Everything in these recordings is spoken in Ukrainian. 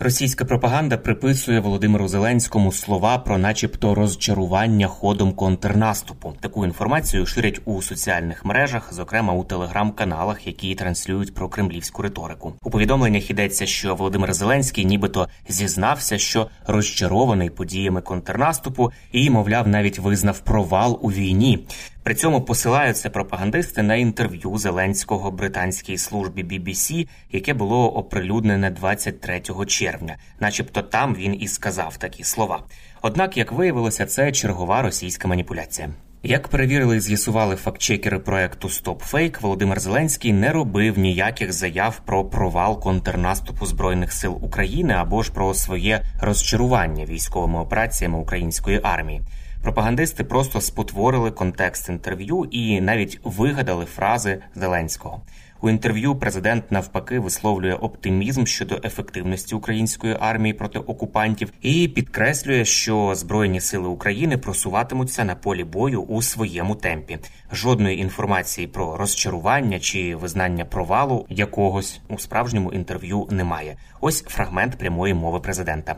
Російська пропаганда приписує Володимиру Зеленському слова про, начебто, розчарування ходом контрнаступу. Таку інформацію ширять у соціальних мережах, зокрема у телеграм-каналах, які транслюють про кремлівську риторику. У повідомленнях йдеться, що Володимир Зеленський нібито зізнався, що розчарований подіями контрнаступу, і, мовляв, навіть визнав провал у війні. При цьому посилаються пропагандисти на інтерв'ю Зеленського британській службі BBC, яке було оприлюднене 23 червня, начебто там він і сказав такі слова. Однак, як виявилося, це чергова російська маніпуляція. Як перевірили і з'ясували фактчекери проекту StopFake, Володимир Зеленський не робив ніяких заяв про провал контрнаступу збройних сил України або ж про своє розчарування військовими операціями української армії. Пропагандисти просто спотворили контекст інтерв'ю і навіть вигадали фрази Зеленського. У інтерв'ю президент навпаки висловлює оптимізм щодо ефективності української армії проти окупантів і підкреслює, що збройні сили України просуватимуться на полі бою у своєму темпі. Жодної інформації про розчарування чи визнання провалу якогось у справжньому інтерв'ю немає. Ось фрагмент прямої мови президента.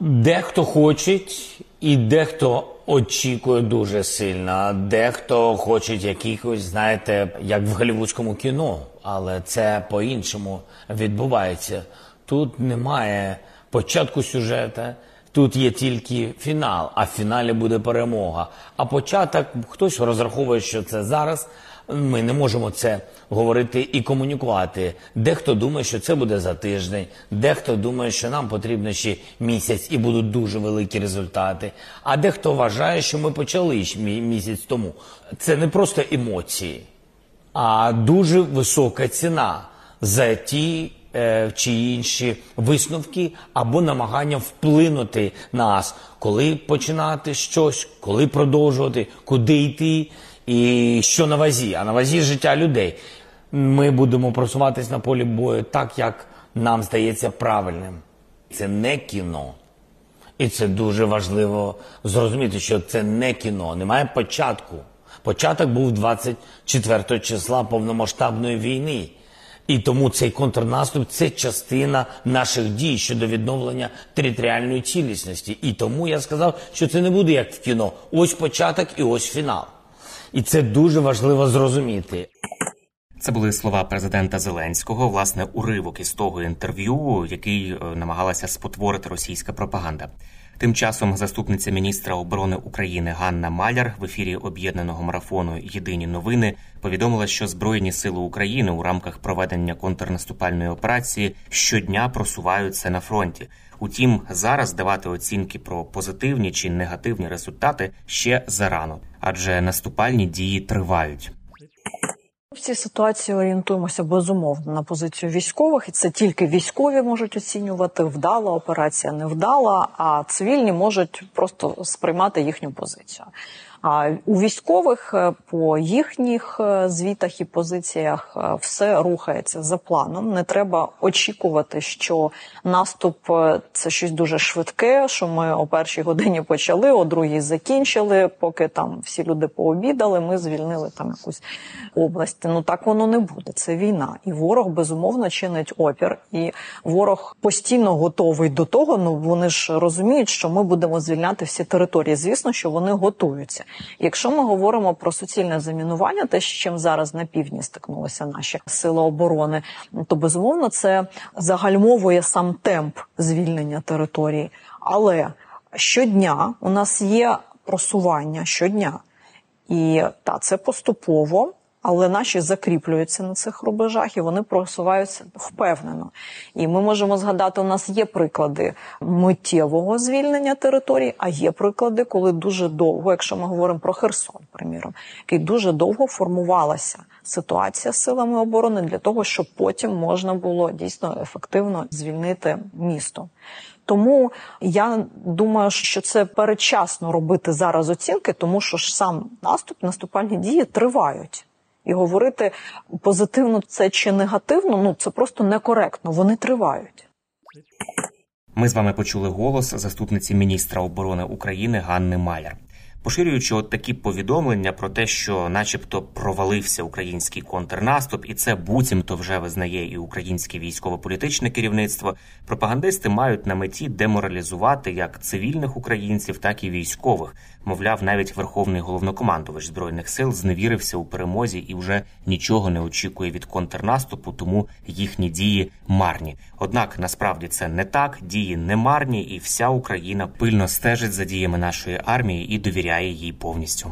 Дехто хоче і дехто очікує дуже сильно, дехто хоче якихось, знаєте, як в голівудському кіно, але це по-іншому відбувається. Тут немає початку сюжета, тут є тільки фінал, а в фіналі буде перемога. А початок хтось розраховує, що це зараз. Ми не можемо це говорити і комунікувати. Дехто думає, що це буде за тиждень, дехто думає, що нам потрібно ще місяць і будуть дуже великі результати. А дехто вважає, що ми почали місяць тому. Це не просто емоції, а дуже висока ціна за ті е, чи інші висновки або намагання вплинути на нас, коли починати щось, коли продовжувати, куди йти і що на вазі. А на вазі життя людей. Ми будемо просуватись на полі бою так, як нам здається правильним. Це не кіно. І це дуже важливо зрозуміти, що це не кіно, немає початку. Початок був 24 числа повномасштабної війни. І тому цей контрнаступ це частина наших дій щодо відновлення територіальної цілісності. І тому я сказав, що це не буде як в кіно. Ось початок і ось фінал. І це дуже важливо зрозуміти. Це були слова президента Зеленського, власне, уривок із того інтерв'ю, який е, намагалася спотворити російська пропаганда. Тим часом заступниця міністра оборони України Ганна Маляр в ефірі об'єднаного марафону Єдині новини повідомила, що Збройні сили України у рамках проведення контрнаступальної операції щодня просуваються на фронті. Утім, зараз давати оцінки про позитивні чи негативні результати ще зарано, адже наступальні дії тривають. В цій ситуації орієнтуємося безумовно на позицію військових, і це тільки військові можуть оцінювати вдала операція, невдала, а цивільні можуть просто сприймати їхню позицію. А у військових е, по їхніх е, звітах і позиціях е, все рухається за планом. Не треба очікувати, що наступ це щось дуже швидке. Що ми о першій годині почали, о другій закінчили. Поки там всі люди пообідали, ми звільнили там якусь область. Ну так воно не буде. Це війна, і ворог безумовно чинить опір, і ворог постійно готовий до того. Ну вони ж розуміють, що ми будемо звільняти всі території. Звісно, що вони готуються. Якщо ми говоримо про суцільне замінування, те, з чим зараз на півдні стикнулися наші сили оборони, то безумовно це загальмовує сам темп звільнення території. Але щодня у нас є просування щодня, і та це поступово але наші закріплюються на цих рубежах і вони просуваються впевнено. І ми можемо згадати, у нас є приклади миттєвого звільнення територій, а є приклади, коли дуже довго, якщо ми говоримо про Херсон, приміром, який дуже довго формувалася ситуація з силами оборони для того, щоб потім можна було дійсно ефективно звільнити місто. Тому я думаю, що це передчасно робити зараз оцінки, тому що ж сам наступ, наступальні дії тривають. І говорити позитивно це чи негативно, ну це просто некоректно. Вони тривають. Ми з вами почули голос заступниці міністра оборони України Ганни Маляр. Поширюючи от такі повідомлення про те, що, начебто, провалився український контрнаступ, і це буцімто вже визнає і українське військово-політичне керівництво, пропагандисти мають на меті деморалізувати як цивільних українців, так і військових, Мовляв, навіть верховний головнокомандувач збройних сил зневірився у перемозі і вже нічого не очікує від контрнаступу, тому їхні дії марні. Однак насправді це не так, дії не марні, і вся Україна пильно стежить за діями нашої армії і довіряє їй повністю.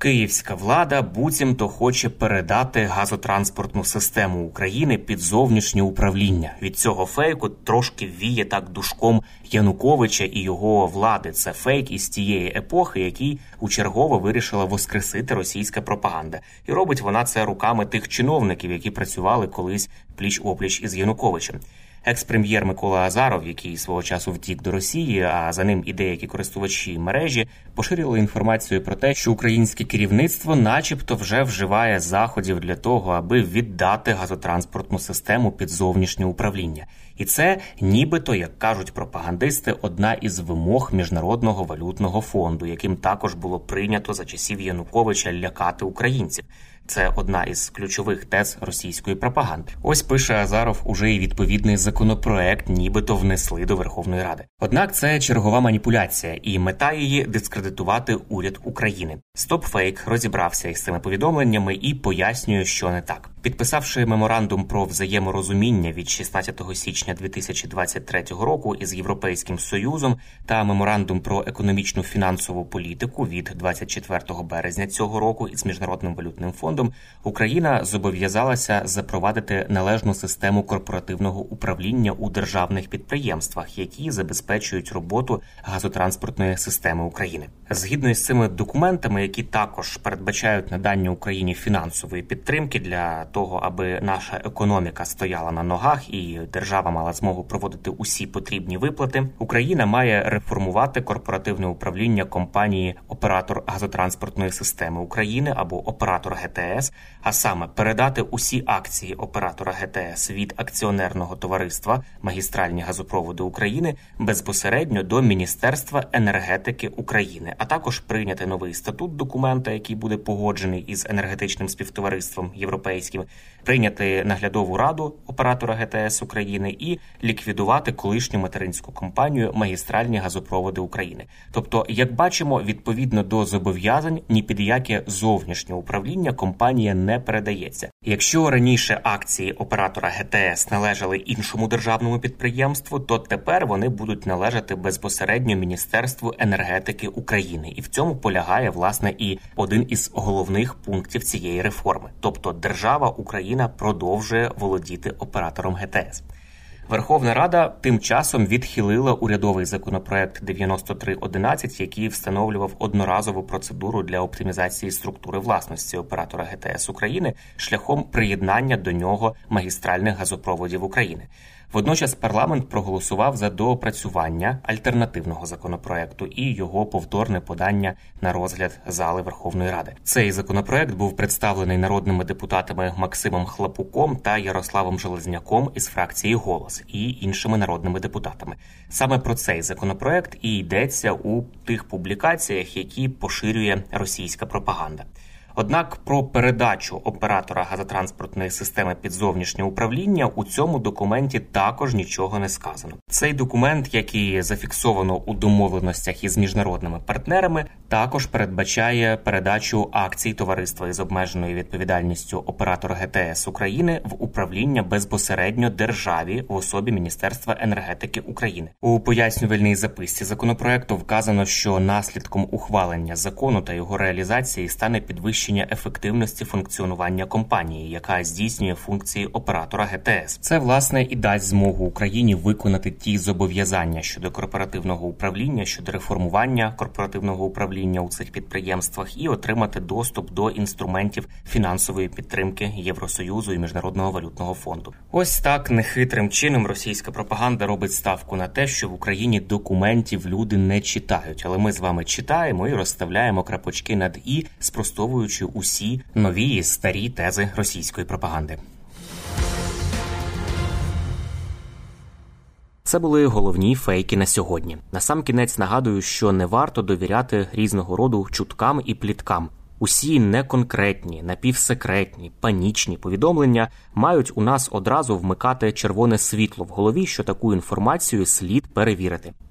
Київська влада буцімто хоче передати газотранспортну систему України під зовнішнє управління. Від цього фейку трошки віє так душком Януковича і його влади. Це фейк із тієї епохи, який учергово вирішила воскресити російська пропаганда, і робить вона це руками тих чиновників, які працювали колись пліч опліч із Януковичем. Екс-прем'єр Микола Азаров, який свого часу втік до Росії, а за ним і деякі користувачі мережі поширили інформацію про те, що українське керівництво, начебто, вже вживає заходів для того, аби віддати газотранспортну систему під зовнішнє управління, і це, нібито, як кажуть пропагандисти, одна із вимог міжнародного валютного фонду, яким також було прийнято за часів Януковича лякати українців. Це одна із ключових тез російської пропаганди. Ось пише Азаров уже і відповідний законопроект, нібито внесли до Верховної Ради. Однак це чергова маніпуляція, і мета її дискредитувати уряд України. Стопфейк розібрався із цими повідомленнями і пояснює, що не так. Підписавши меморандум про взаєморозуміння від 16 січня 2023 року із Європейським Союзом та меморандум про економічну фінансову політику від 24 березня цього року із міжнародним валютним фондом, Україна зобов'язалася запровадити належну систему корпоративного управління у державних підприємствах, які забезпечують роботу газотранспортної системи України. Згідно із цими документами, які також передбачають надання Україні фінансової підтримки для того, аби наша економіка стояла на ногах і держава мала змогу проводити усі потрібні виплати. Україна має реформувати корпоративне управління компанії Оператор газотранспортної системи України або Оператор ГТС, а саме передати усі акції оператора ГТС від акціонерного товариства Магістральні газопроводи України безпосередньо до Міністерства енергетики України, а також прийняти новий статут документа, який буде погоджений із енергетичним співтовариством європейським прийняти наглядову раду оператора ГТС України і ліквідувати колишню материнську компанію Магістральні газопроводи України. Тобто, як бачимо, відповідно до зобов'язань ні під яке зовнішнє управління компанія не передається. Якщо раніше акції оператора ГТС належали іншому державному підприємству, то тепер вони будуть належати безпосередньо Міністерству енергетики України, і в цьому полягає власне і один із головних пунктів цієї реформи, тобто держава Україна продовжує володіти оператором ГТС. Верховна Рада тим часом відхилила урядовий законопроект 9311, який встановлював одноразову процедуру для оптимізації структури власності оператора ГТС України шляхом приєднання до нього магістральних газопроводів України. Водночас парламент проголосував за доопрацювання альтернативного законопроекту і його повторне подання на розгляд зали Верховної Ради. Цей законопроект був представлений народними депутатами Максимом Хлапуком та Ярославом Железняком із фракції Голос і іншими народними депутатами. Саме про цей законопроект і йдеться у тих публікаціях, які поширює російська пропаганда. Однак про передачу оператора газотранспортної системи під зовнішнє управління у цьому документі також нічого не сказано. Цей документ, який зафіксовано у домовленостях із міжнародними партнерами, також передбачає передачу акцій товариства із обмеженою відповідальністю оператор ГТС України в управління безпосередньо державі в особі Міністерства енергетики України. У пояснювальній записці законопроекту вказано, що наслідком ухвалення закону та його реалізації стане підвищення підвищення ефективності функціонування компанії, яка здійснює функції оператора ГТС. Це власне і дасть змогу Україні виконати ті зобов'язання щодо корпоративного управління, щодо реформування корпоративного управління у цих підприємствах і отримати доступ до інструментів фінансової підтримки Євросоюзу і міжнародного валютного фонду. Ось так нехитрим чином російська пропаганда робить ставку на те, що в Україні документів люди не читають, але ми з вами читаємо і розставляємо крапочки над і спростовуючи ігноруючи усі нові старі тези російської пропаганди. Це були головні фейки на сьогодні. Насамкінець нагадую, що не варто довіряти різного роду чуткам і пліткам. Усі неконкретні, напівсекретні, панічні повідомлення мають у нас одразу вмикати червоне світло в голові, що таку інформацію слід перевірити.